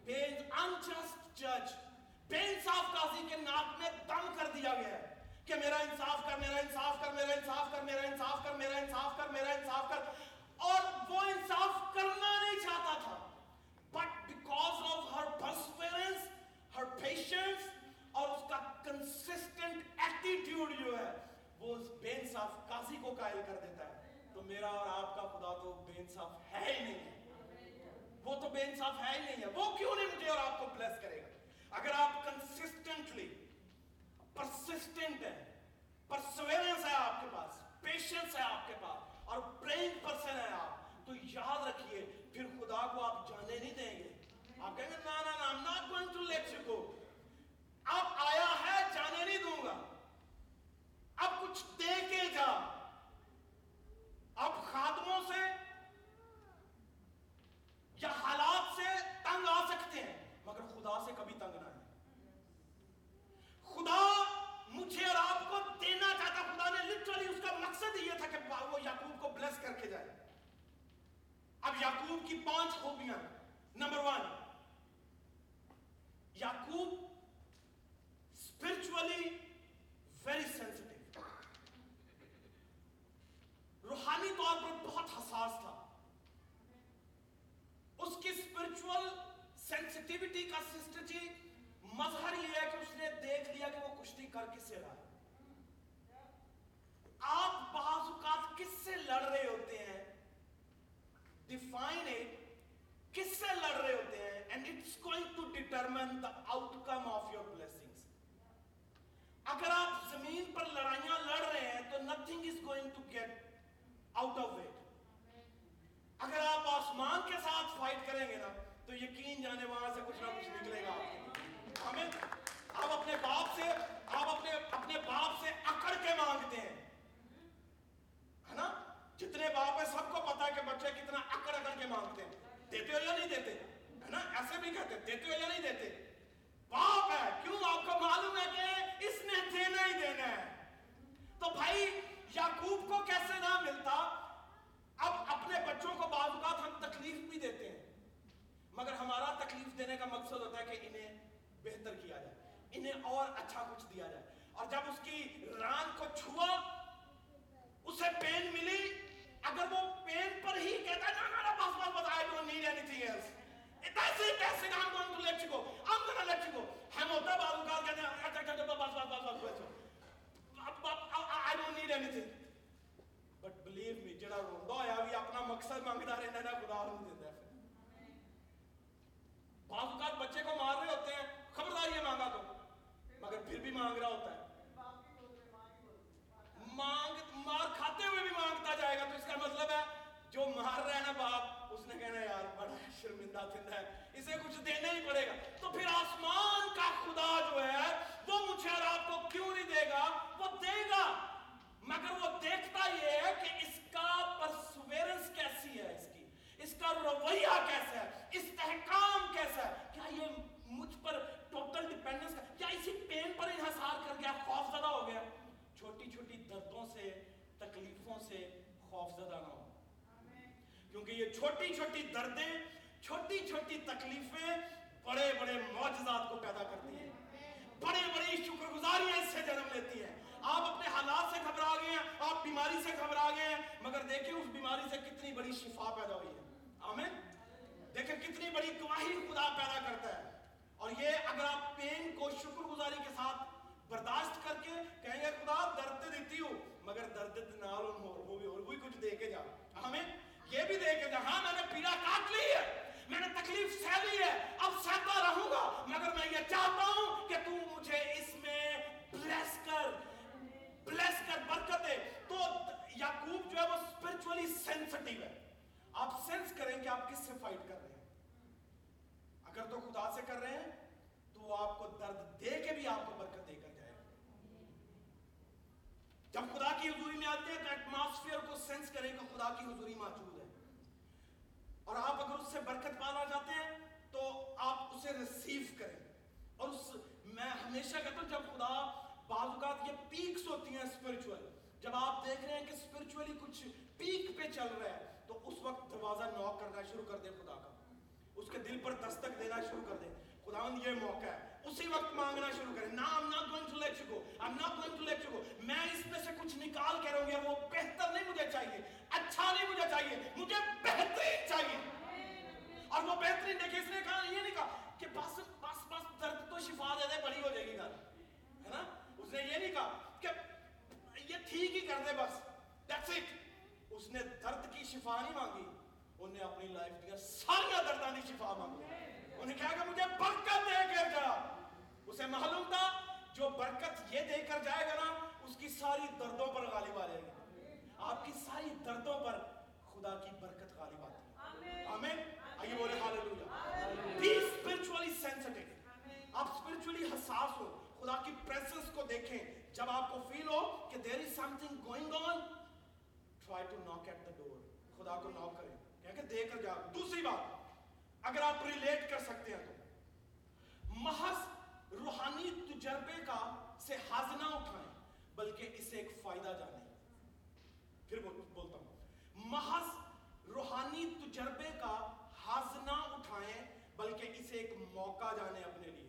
بے انجسٹ جج۔ بے انصاف قاضی کے ناک میں دم کر دیا گیا ہے کہ میرا انصاف کر، میرا انصاف کر، میرا انصاف کر، میرا انصاف کر، میرا انصاف کر، میرا انصاف کر۔ اور وہ انصاف کرنا نہیں چاہتا تھا۔ But because of her perseverance her patience اور اس کا کنسسٹنٹ ایٹیٹیوڈ جو ہے، وہ اس بے انصاف قاضی کو قائل کر دیتا ہے۔ تو میرا اور آپ کا خدا تو بے انصاف ہے ہی نہیں۔ ہے وہ تو بے انصاف ہے ہی نہیں ہے۔ وہ کیوں نہیں مجھے اور آپ کو بلیس کرے گا؟ اگر آپ کنسسٹنٹلی پرسسٹنٹ ہیں پرسویرنس ہے آپ کے پاس پیشنس ہے آپ کے پاس، اور پرینگ پرسن ہے آپ، تو یاد رکھیے، پھر خدا کو آپ جانے نہیں دیں گے۔ آپ کہیں گے نا نا نا I'm not going to آپ آیا ہے، جانے نہیں دوں گا۔ اب کچھ دے کے جا۔ آپ خادموں سے یا حالات سے تنگ آ سکتے ہیں۔ سے کبھی تنگ نہ ہے خدا مجھے اور آپ کو دینا چاہتا، خدا نے لٹرلی اس کا مقصد یہ تھا کہ وہ یعقوب کو بلیس کر کے جائے۔ اب یعقوب کی پانچ خوبیاں number one anything but believe me جڑا روندا ہویا بھی اپنا مقصد مانگدا رہندا ہے خدا نوں دیندا ہے بعض اوقات بچے کو مار رہے ہوتے ہیں خبردار یہ مانگا تو مگر پھر بھی مانگ رہا ہوتا ہے مانگ مار کھاتے ہوئے بھی مانگتا جائے گا تو اس کا مطلب ہے جو مار رہا ہے نا باپ اس نے کہنا یار بڑا شرمندہ تھندہ ہے اسے کچھ دینا ہی پڑے گا تو پھر آسمان کا خدا جو ہے وہ مجھے مگر وہ دیکھتا یہ ہے کہ اس کا پرسویرنس کیسی ہے اس کی؟ اس کا رویہ کیسا ہے؟ استحکام کیسا ہے؟ کیا یہ مجھ پر ٹوٹل ڈیپینڈنس کیا اسی پین پر انحصار کر گیا؟ خوف زدہ ہو گیا؟ چھوٹی چھوٹی دردوں سے، تکلیفوں سے خوف زدہ نہ ہو۔ کیونکہ یہ چھوٹی چھوٹی دردیں، چھوٹی چھوٹی تکلیفیں بڑے بڑے معجزات کو پیدا کرتی ہیں۔ بڑے بڑی شکر گزاریاں اس سے جنم لیتی ہیں۔ آپ اپنے حالات سے گھبرا گئے ہیں، آپ بیماری سے گھبرا گئے ہیں، مگر دیکھیں اس بیماری سے کتنی بڑی شفا پیدا ہوئی ہے۔ آمین؟ دیکھیں کتنی بڑی گواہی خدا پیدا کرتا ہے۔ اور یہ اگر آپ پین کو شکر گزاری کے ساتھ برداشت کر کے کہیں گے، خدا درد دیتی ہو مگر درد نال ہو وہ بھی اور بھی کچھ دے کے جا۔ ہمیں یہ بھی دے کے جا۔ ہاں میں نے پیڑا کاٹ لی ہے، میں نے تکلیف سہ لی ہے، اب سہتا رہوں گا، مگر میں یہ چاہتا ہوں کہ تو مجھے اس میں بلیس کر۔ بلیس کر برکت ہے تو یعقوب جو ہے وہ اسپرچولی سینسٹیو ہے۔ آپ سینس کریں کہ آپ کس سے فائٹ کر رہے ہیں۔ اگر تو خدا سے کر رہے ہیں، تو وہ آپ کو درد دے کے بھی آپ کو برکت دے کر جائے۔ جب خدا کی حضوری میں آتے ہیں تو ایٹماسفیئر کو سینس کریں کہ خدا کی حضوری موجود ہے۔ اور آپ اگر اس سے برکت پانا جاتے ہیں، تو آپ اسے ریسیو کریں۔ اور اس میں ہمیشہ کہتا ہوں، جب خدا بعض اوقات یہ پیکس ہوتی ہیں اسپرچول جب آپ دیکھ رہے ہیں کہ اسپرچولی کچھ پیک پہ چل رہا ہے، تو اس وقت دروازہ نوک کرنا شروع کر دیں خدا کا۔ اس کے دل پر دستک دینا شروع کر دیں۔ خدا، یہ موقع ہے۔ اسی وقت مانگنا شروع کریں۔ نا I'm not going to let you go. I'm not going to let میں اس میں سے کچھ نکال کے رہوں گا، وہ بہتر نہیں مجھے چاہیے۔ اچھا نہیں مجھے چاہیے، مجھے بہترین چاہیے۔ اور وہ بہترین دیکھیں، اس نے کہا، یہ نہیں کہا کہ بس بس بس، درد تو شفا دے دے، بڑی ہو جائے گی گھر۔ نے یہ نہیں کہا کہ یہ ٹھیک ہی کر دے بس That's it. اس نے درد کی شفا نہیں مانگی انہوں نے اپنی لائف دیا ساریا دردہ نہیں شفا مانگی۔ انہیں کہا کہ مجھے برکت دے کر جا۔ اسے محلوم تھا جو برکت یہ دے کر جائے گا نا اس کی ساری دردوں پر غالب آ جائے گی۔ آپ کی ساری دردوں پر خدا کی برکت غالب آتی ہے۔ آمین۔ آئیے بولے حالیلویہ بی سپیرچولی سینسٹیو خدا کی پریسنس کو دیکھیں۔ جب آپ کو فیل ہو کہ there is something going on try to knock at the door خدا کو ناک کریں۔ کہہ کے دے کر جاؤ دوسری بات، اگر آپ ریلیٹ کر سکتے ہیں تو۔ محض روحانی تجربے کا سے حاض نہ اٹھائیں، بلکہ اسے ایک فائدہ جانیں۔ پھر بولتا ہوں۔ محض روحانی تجربے کا حاض نہ اٹھائیں، بلکہ اسے ایک موقع جانیں اپنے لیے۔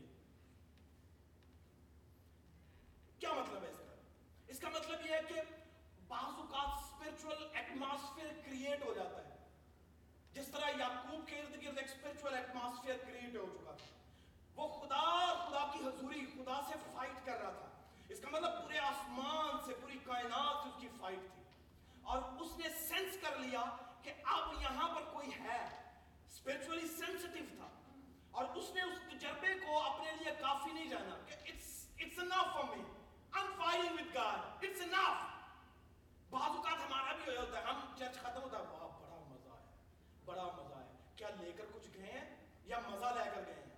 ایک اسپرچل ایٹماسفیر کریٹ ہو چکا تھا۔ وہ خدا خدا کی حضوری، خدا سے فائٹ کر رہا تھا۔ اس کا مطلب پورے آسمان سے، پوری کائنات اس کی فائٹ تھی۔ اور اس نے سنس کر لیا کہ اب یہاں پر کوئی ہے۔ اسپرچولی سینسٹیو تھا۔ اور اس نے اس تجربے کو اپنے لیے کافی نہیں جانا کہ it's it's enough for me I'm fighting with God. It's enough. بعض اوقات ہمارا بھی ہوتا ہے، ہم چرچ ختم ہوتا ہے کیا لے کر کچھ گئے ہیں یا مزہ لے کر گئے ہیں؟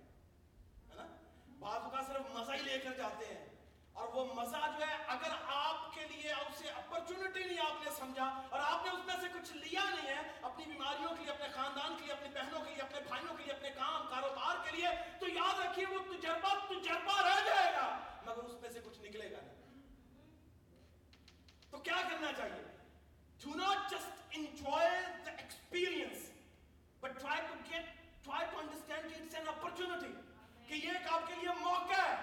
بعض اوقات صرف مزہ ہی لے کر جاتے ہیں۔ اور وہ مزہ جو ہے، اگر آپ کے لیے اسے اپرچونٹی نہیں آپ نے سمجھا اور آپ نے اس میں سے کچھ لیا نہیں ہے، اپنی بیماریوں کے لیے، اپنے خاندان کے لیے، اپنی بہنوں کے لیے، اپنے بھائیوں کے لیے، اپنے کام، کاروبار کے لیے، تو یاد رکھیے وہ تجربہ تجربہ رہ جائے گا، مگر اس میں سے کچھ نکلے گا نہیں۔ تو کیا کرنا چاہیے؟ Do not just enjoy the experience but try to get try to understand کہ اٹس این اپرچونٹی کہ یہ ایک آپ کے لیے موقع ہے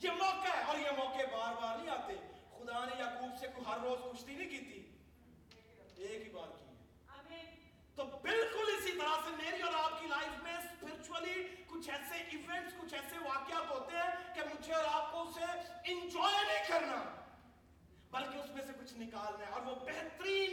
یہ موقع ہے اور یہ موقع بار بار نہیں آتے خدا نے یعقوب سے ہر روز کشتی نہیں کی تھی ایک ہی بار کی ہے تو بالکل اسی طرح سے میری اور آپ کی لائف میں اسپرچولی کچھ ایسے ایونٹس کچھ ایسے واقعات ہوتے ہیں کہ مجھے اور آپ کو اسے انجوائے نہیں کرنا بلکہ اس میں سے کچھ نکالنا ہے اور وہ بہترین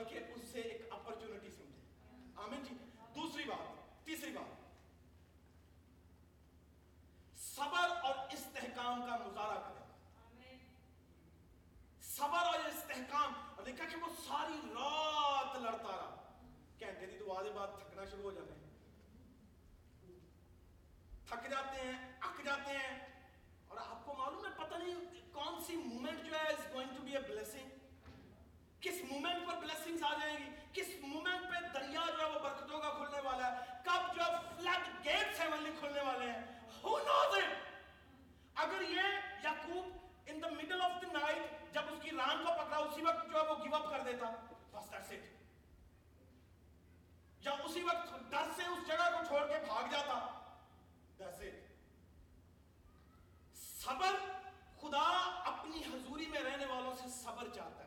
بلکہ اس سے ایک اپرچونٹی سمجھیں آمین جی۔ دوسری بات، تیسری بات۔ صبر اور استحکام کا مظاہرہ کریں۔ صبر اور استحکام، اور دیکھا کہ وہ ساری رات لڑتا رہا۔ کہتے تھے تو آدھے بات تھکنا شروع ہو جاتے ہیں تھک جاتے ہیں، اک جاتے ہیں۔ اور آپ کو معلوم ہے، پتہ نہیں کون سی مومنٹ جو ہے is going to be a blessing کس مومنٹ پر بلیسنگز آ جائیں گی؟ کس مومنٹ پہ دریا جو ہے وہ برکتوں کا کھلنے والا ہے؟ کب جو فلڈ گیٹس ہیونلی کھلنے والے ہیں؟ Who knows it? اگر یہ یعقوب in the middle of the night جب اس کی ران کو پکڑا، اسی وقت جو ہے وہ گیو اپ کر دیتا۔ بس that's it. یا اسی وقت ڈر سے اس جگہ کو چھوڑ کے بھاگ جاتا۔ That's it. صبر خدا اپنی حضوری میں رہنے والوں سے صبر چاہتا۔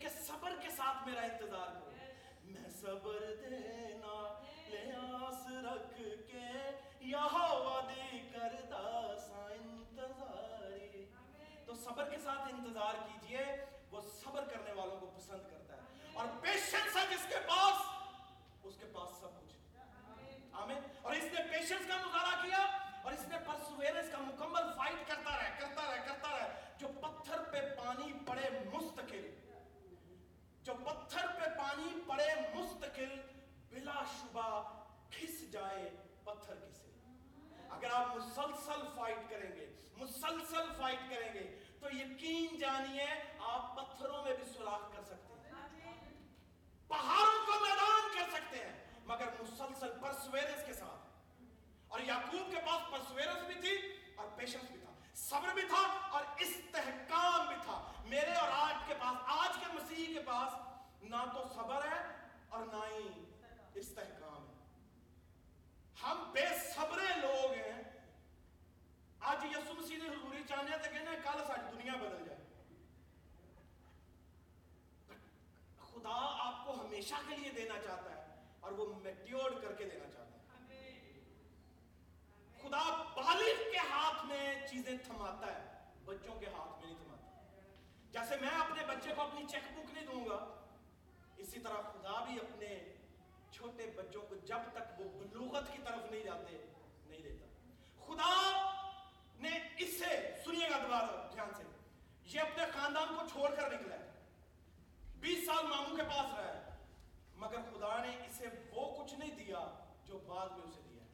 کہ صبر کے ساتھ میرا انتظار کرو۔ میں صبر دینا لیاس رکھ کے یہاں وعدے کرتا سا انتظاری۔ تو صبر کے ساتھ انتظار کیجیے، وہ صبر کرنے والوں کو پسند کرتا ہے۔ اور پیشنس ہے جس کے پاس، اس کے پاس سب کچھ آمین۔ اور اس نے پیشنس کا مظاہرہ کیا، اور اس نے پرسویرنس کا مکمل فائٹ کرتا رہا کرتا رہا کرتا رہا جو پتھر پہ پانی پڑے مستقل۔ اگر آپ مسلسل فائٹ کریں گے، مسلسل فائٹ کریں گے۔ تو یقین جانی ہے آپ پتھروں میں بھی سلاخ کر سکتے ہیں۔ پہاڑوں کو میدان کر سکتے ہیں، مگر مسلسل پرسویرنس کے ساتھ۔ اور یعقوب کے پاس پرسویرنس بھی تھی اور پیشنس بھی تھا۔ صبر بھی تھا اور استحکام بھی تھا۔ میرے اور آج کے پاس، آج کے مسیح کے پاس نہ تو صبر ہے اور نہ ہی استحکام ہے۔ ہم بے آپ کو ہمیشہ کے لیے دینا چاہتا ہے اور وہ میٹیورڈ کر کے دینا چاہتا ہے۔ خدا بالغ کے ہاتھ میں چیزیں تھماتا ہے بچوں کے ہاتھ میں نہیں تھماتا۔ جیسے میں اپنے بچے کو اپنی چیک بک نہیں دوں گا اسی طرح خدا بھی اپنے چھوٹے بچوں کو جب تک وہ بلوغت کی طرف نہیں جاتے نہیں دیتا۔ خدا نے اس سے سنیے گا دوبارہ دھیان سے یہ اپنے خاندان کو چھوڑ کر نکلا ہے۔ بیس سال ماموں کے پاس رہا ہے مگر خدا نے اسے وہ کچھ نہیں دیا جو بعد میں اسے دیا۔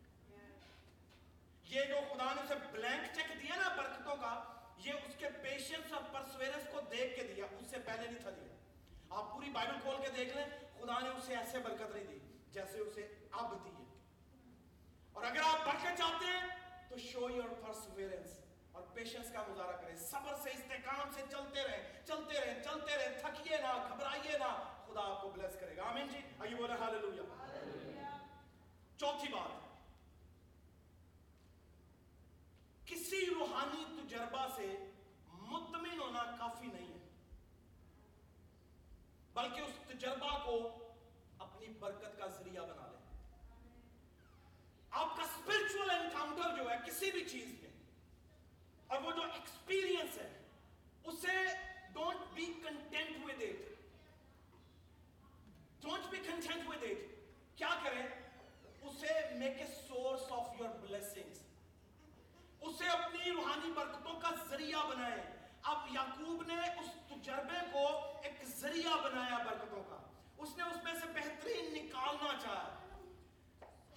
یہ جو خدا نے اسے بلینک چیک دیا نا برکتوں کا، یہ اس کے پیشنس اور پرسویرنس کو دیکھ کے دیا۔ اس سے پہلے نہیں تھا دیا۔ آپ پوری بائبل کھول کے دیکھ لیں، خدا نے اسے ایسے برکت نہیں دی جیسے اسے اب دی ہے۔ اور اگر آپ برکت چاہتے ہیں، تو شو یور پرسویرنس اور پیشنس کا مظاہرہ کریں۔ صبر سے، استحکام سے چلتے رہیں۔ کو بلیس کرے گا۔ آمین جی؟ آئیے بولے ہاللویا چوتھی بات۔ کسی روحانی تجربہ سے مطمئن ہونا کافی نہیں ہے۔ بلکہ اس تجربہ کو اپنی برکت کا ذریعہ بنا لیں آپ کا اسپرچل انکاؤنٹر جو ہے کسی بھی چیز میں، اور وہ جو ایکسپیرینس ہے، اسے don't be content with it Don't be content with it. کیا کریں؟ اسے make a source of your blessings اسے اپنی روحانی برکتوں کا ذریعہ بنائیں۔ اب یعقوب نے اس تجربے کو ایک ذریعہ بنایا برکتوں کا۔ اس نے اس میں سے بہترین نکالنا چاہا۔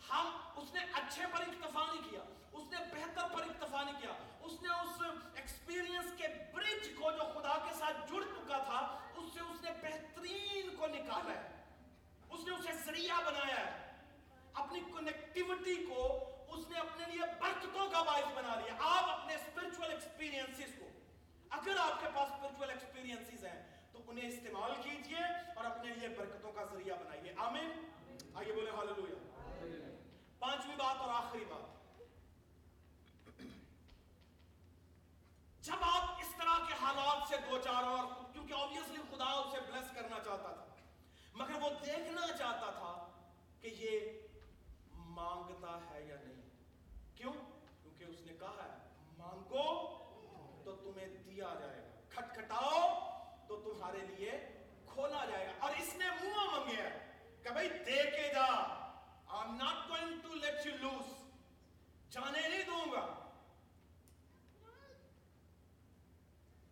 ہم، اس نے اچھے پر اکتفا نہیں کیا۔ اس نے بہتر پر اکتفا نہیں کیا۔ اس نے اس ایکسپیرینس کے برج کو جو خدا کے ساتھ جڑ چکا تھا، اس سے اس نے بہترین کو نکالا ہے۔ اس نے اسے سریا بنایا ہے۔ اپنی کنیکٹیوٹی کو اس نے اپنے لیے برکتوں کا باعث بنا لیا۔ آپ اپنے اسپرچل ایکسپیرینسز کو۔ اگر آپ کے پاس اسپرچل ایکسپیرینسز ہیں، تو انہیں استعمال کیجیے اور اپنے لیے برکتوں کا ذریعہ بنائیے۔ آمین۔ آئیے بولے ہاللویا پانچویں بات اور آخری بات۔ جب آپ اس طرح کے حالات سے دو چار اور کیونکہ آبیسلی خدا اسے بلیس کرنا چاہتا تھا مگر وہ دیکھنا چاہتا تھا کہ یہ مانگتا ہے یا نہیں۔ کیوں؟ کیونکہ اس نے کہا ہے، مانگو تو تمہیں دیا جائے گا۔ کھٹکھٹاؤ تو تمہارے لیے کھولا جائے گا۔ اور اس نے منہ منگے کہ بھائی دے کے جا۔ I'm not going to let you lose جانے نہیں دوں گا۔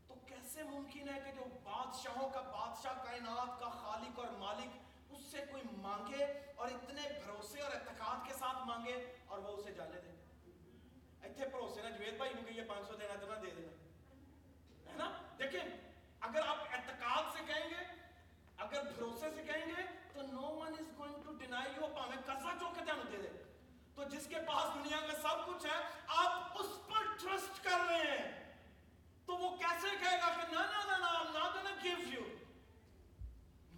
تو کیسے ممکن ہے کہ جو بادشاہوں کا، بادشاہ کائنات کا مانگے اور اتنے بھروسے اور اعتقاد کے ساتھ مانگے اور وہ اسے جانے دے ایتھے بھروسے نہ جوید بھائی مجھے یہ پانچ سو دینا تو نہ دے دینا۔ ہے نا؟ دیکھیں، اگر آپ اعتقاد سے کہیں گے، اگر بھروسے سے کہیں گے، تو no one is going to deny you پاویں قرضہ جو کے تینوں دے دے۔ تو جس کے پاس دنیا میں سب کچھ ہے، آپ اس پر ٹرسٹ کر رہے ہیں۔ تو وہ کیسے کہے گا کہ نا نا نا نا نا نا نا نا give you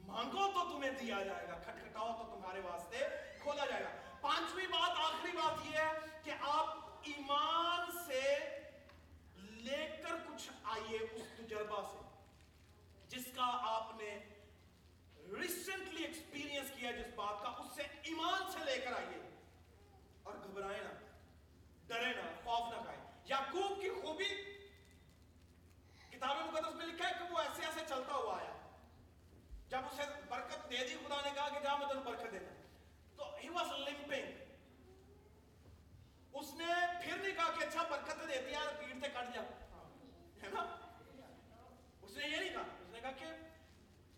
مانگو تو تمہیں دیا جائے گا کھٹکھٹاؤ تو تمہارے واسطے کھولا جائے گا پانچویں بات آخری بات یہ ہے کہ آپ ایمان سے لے کر کچھ آئیے اس تجربہ سے جس کا آپ نے ریسنٹلی ایکسپیرینس کیا جس بات کا اس سے ایمان سے لے کر آئیے اور گھبرائے نہ ڈرے نہ خوف نہ کھائے یعقوب کی خوبی کتاب مقدس میں لکھا ہے کہ وہ ایسے ایسے چلتا ہوا آیا ہے جب اسے برکت دے دی، خدا نے کہا کہ جا، میں تین برکت دیتا۔ تو ہی واز لمپنگ اس نے پھر نہیں کہا کہ اچھا برکت دے دی یار پیڑ سے کٹ جا۔ ہے نا؟ اس نے یہ نہیں کہا، اس نے کہا کہ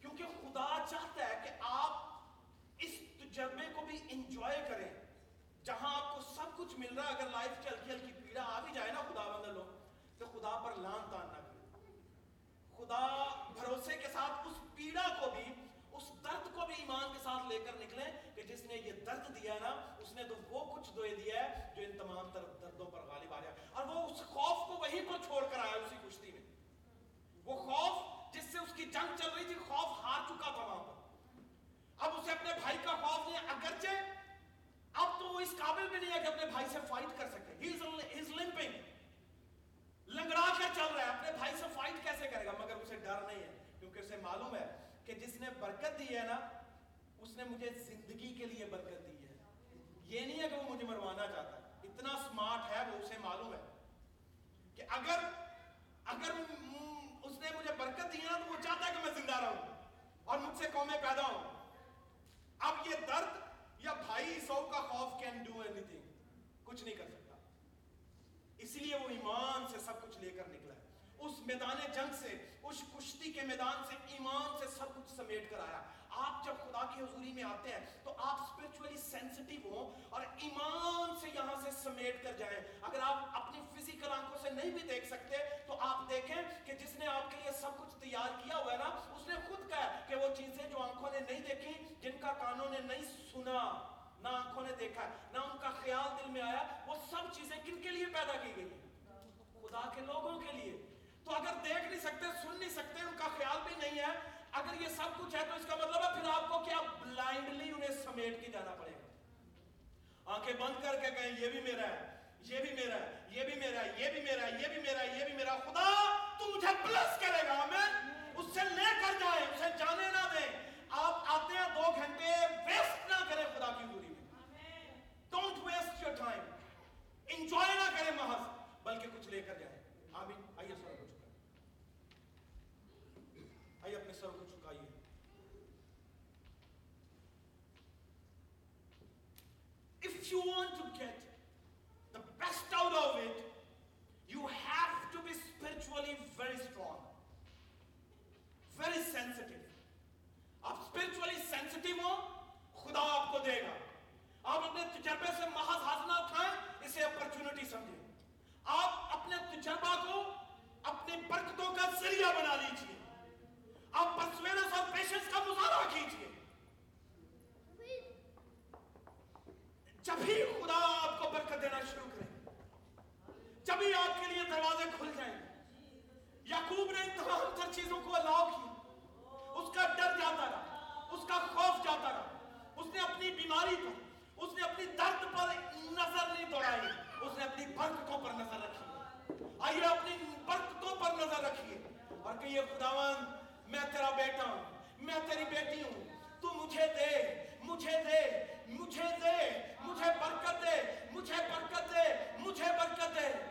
کیونکہ خدا چاہتا ہے کہ آپ اس تجربے کو بھی انجوائے کریں۔ جہاں آپ کو سب کچھ مل رہا ہے، اگر لائف کی ہلکی ہلکی پیڑا آ بھی جائے نا خدا بندہ لوگ، تو خدا پر لان تان نہ کرے خدا بھروسے کے ساتھ اس پیڑا کو بھی، اس درد کو بھی ایمان کے ساتھ لے کر نکلیں کہ جس نے یہ درد دیا نا، اس نے تو وہ کچھ دوئے دیا ہے جو ان تمام دردوں پر غالب آ رہا اور وہ اس خوف کو وہی کو چھوڑ کر آیا اسی کشتی میں۔ وہ خوف جس سے اس کی جنگ چل رہی تھی، خوف ہار چکا تھا وہاں پر۔ اب اسے اپنے بھائی کا خوف نہیں، اگرچہ اب تو وہ اس قابل بھی نہیں ہے کہ اپنے بھائی سے فائٹ کر سکے۔ ہی از لنگڑا کر چل رہا ہے، اپنے بھائی سے فائٹ کیسے کرے گا؟ مگر اسے ڈر نہیں ہے، کیونکہ اسے معلوم ہے کہ جس نے برکت دی ہے نا، اس نے مجھے زندگی کے لیے برکت دی ہے۔ یہ نہیں ہے کہ وہ مجھے مروانا چاہتا۔ ہے اتنا سمارٹ ہے، وہ اسے معلوم ہے۔ کہ اگر اگر اس نے مجھے برکت دی ہے نا، تو وہ چاہتا ہے کہ میں زندہ رہوں اور مجھ سے قومیں پیدا ہوں۔ اب یہ درد یا بھائی سو کا خوف کین ڈو اینی تھنگ کچھ نہیں کر سکتا۔ اس لیے وہ ایمان سے سب کچھ لے کر نکل اس میدان جنگ سے، اس کشتی کے میدان سے، ایمان سے سب کچھ سمیٹ کر آیا۔ آپ جب خدا کی حضوری میں آتے ہیں، تو آپ اسپرچولی سینسٹیو ہوں اور ایمان سے یہاں سے سمیٹ کر جائیں۔ اگر آپ اپنی فزیکل آنکھوں سے نہیں بھی دیکھ سکتے، تو آپ دیکھیں کہ جس نے آپ کے لیے سب کچھ تیار کیا ہوا ہے نا، اس نے خود کہا کہ وہ چیزیں جو آنکھوں نے نہیں دیکھی، جن کا کانوں نے نہیں سنا، نہ آنکھوں نے دیکھا نہ ان کا خیال دل میں آیا، وہ سب چیزیں کن کے لیے پیدا کی گئی؟ خدا کے لوگوں کے لیے۔ تو اگر دیکھ نہیں سکتے سن نہیں سکتے ان کا خیال بھی نہیں ہے اگر یہ سب کچھ ہے تو اس کا مطلب ہے پھر آپ کو کیا بلائنڈلی انہیں سمیٹ کے جانا پڑے گا؟ آنکھیں بند کر کے کہیں یہ بھی میرا ہے یہ بھی میرا ہے یہ بھی میرا ہے یہ بھی میرا ہے یہ بھی میرا ہے یہ بھی میرا خدا تو مجھے پلس کرے گا میں اس سے لے کر جائیں اسے جانے نہ دیں۔ آپ آتے ہیں دو گھنٹے ویسٹ نہ کریں خدا کی دوری میں۔ Don't waste your time enjoy نہ کریں محض بلکہ کچھ لے کر جائیں۔ If you want to get the best out of it, you have to be spiritually very strong, very sensitive. آپ spiritually sensitive ہو خدا آپ کو دے گا آپ اپنے تجربے سے محض ہاتھ اٹھائیں اسے اپرچونٹی سمجھیں آپ اپنے تجربہ کو اپنی برکتوں کا ذریعہ بنا لیجیے آپ پرسویرس اور پیشنس کا مظاہرہ کیجیے جب ہی خدا آپ کو برکت دینا شروع کرے، جب ہی آپ کے لیے دروازے کھل جائیں، یعقوب نے ان تمام تر چیزوں کو الاؤ کیا۔ اس کا ڈر جاتا رہا، اس کا خوف جاتا رہا۔ اس نے اپنی بیماری پر، اس نے اپنی درد پر نظر نہیں دوڑائی، اس نے اپنی برکتوں پر نظر رکھی۔ آئیے، اپنی برکتوں پر نظر رکھیے۔ اور کہیے خداون میں تیرا بیٹا ہوں، میں تیری بیٹی ہوں، تو مجھے دے مجھے دے۔ مجھے دے مجھے برکت دے مجھے برکت دے مجھے برکت دے۔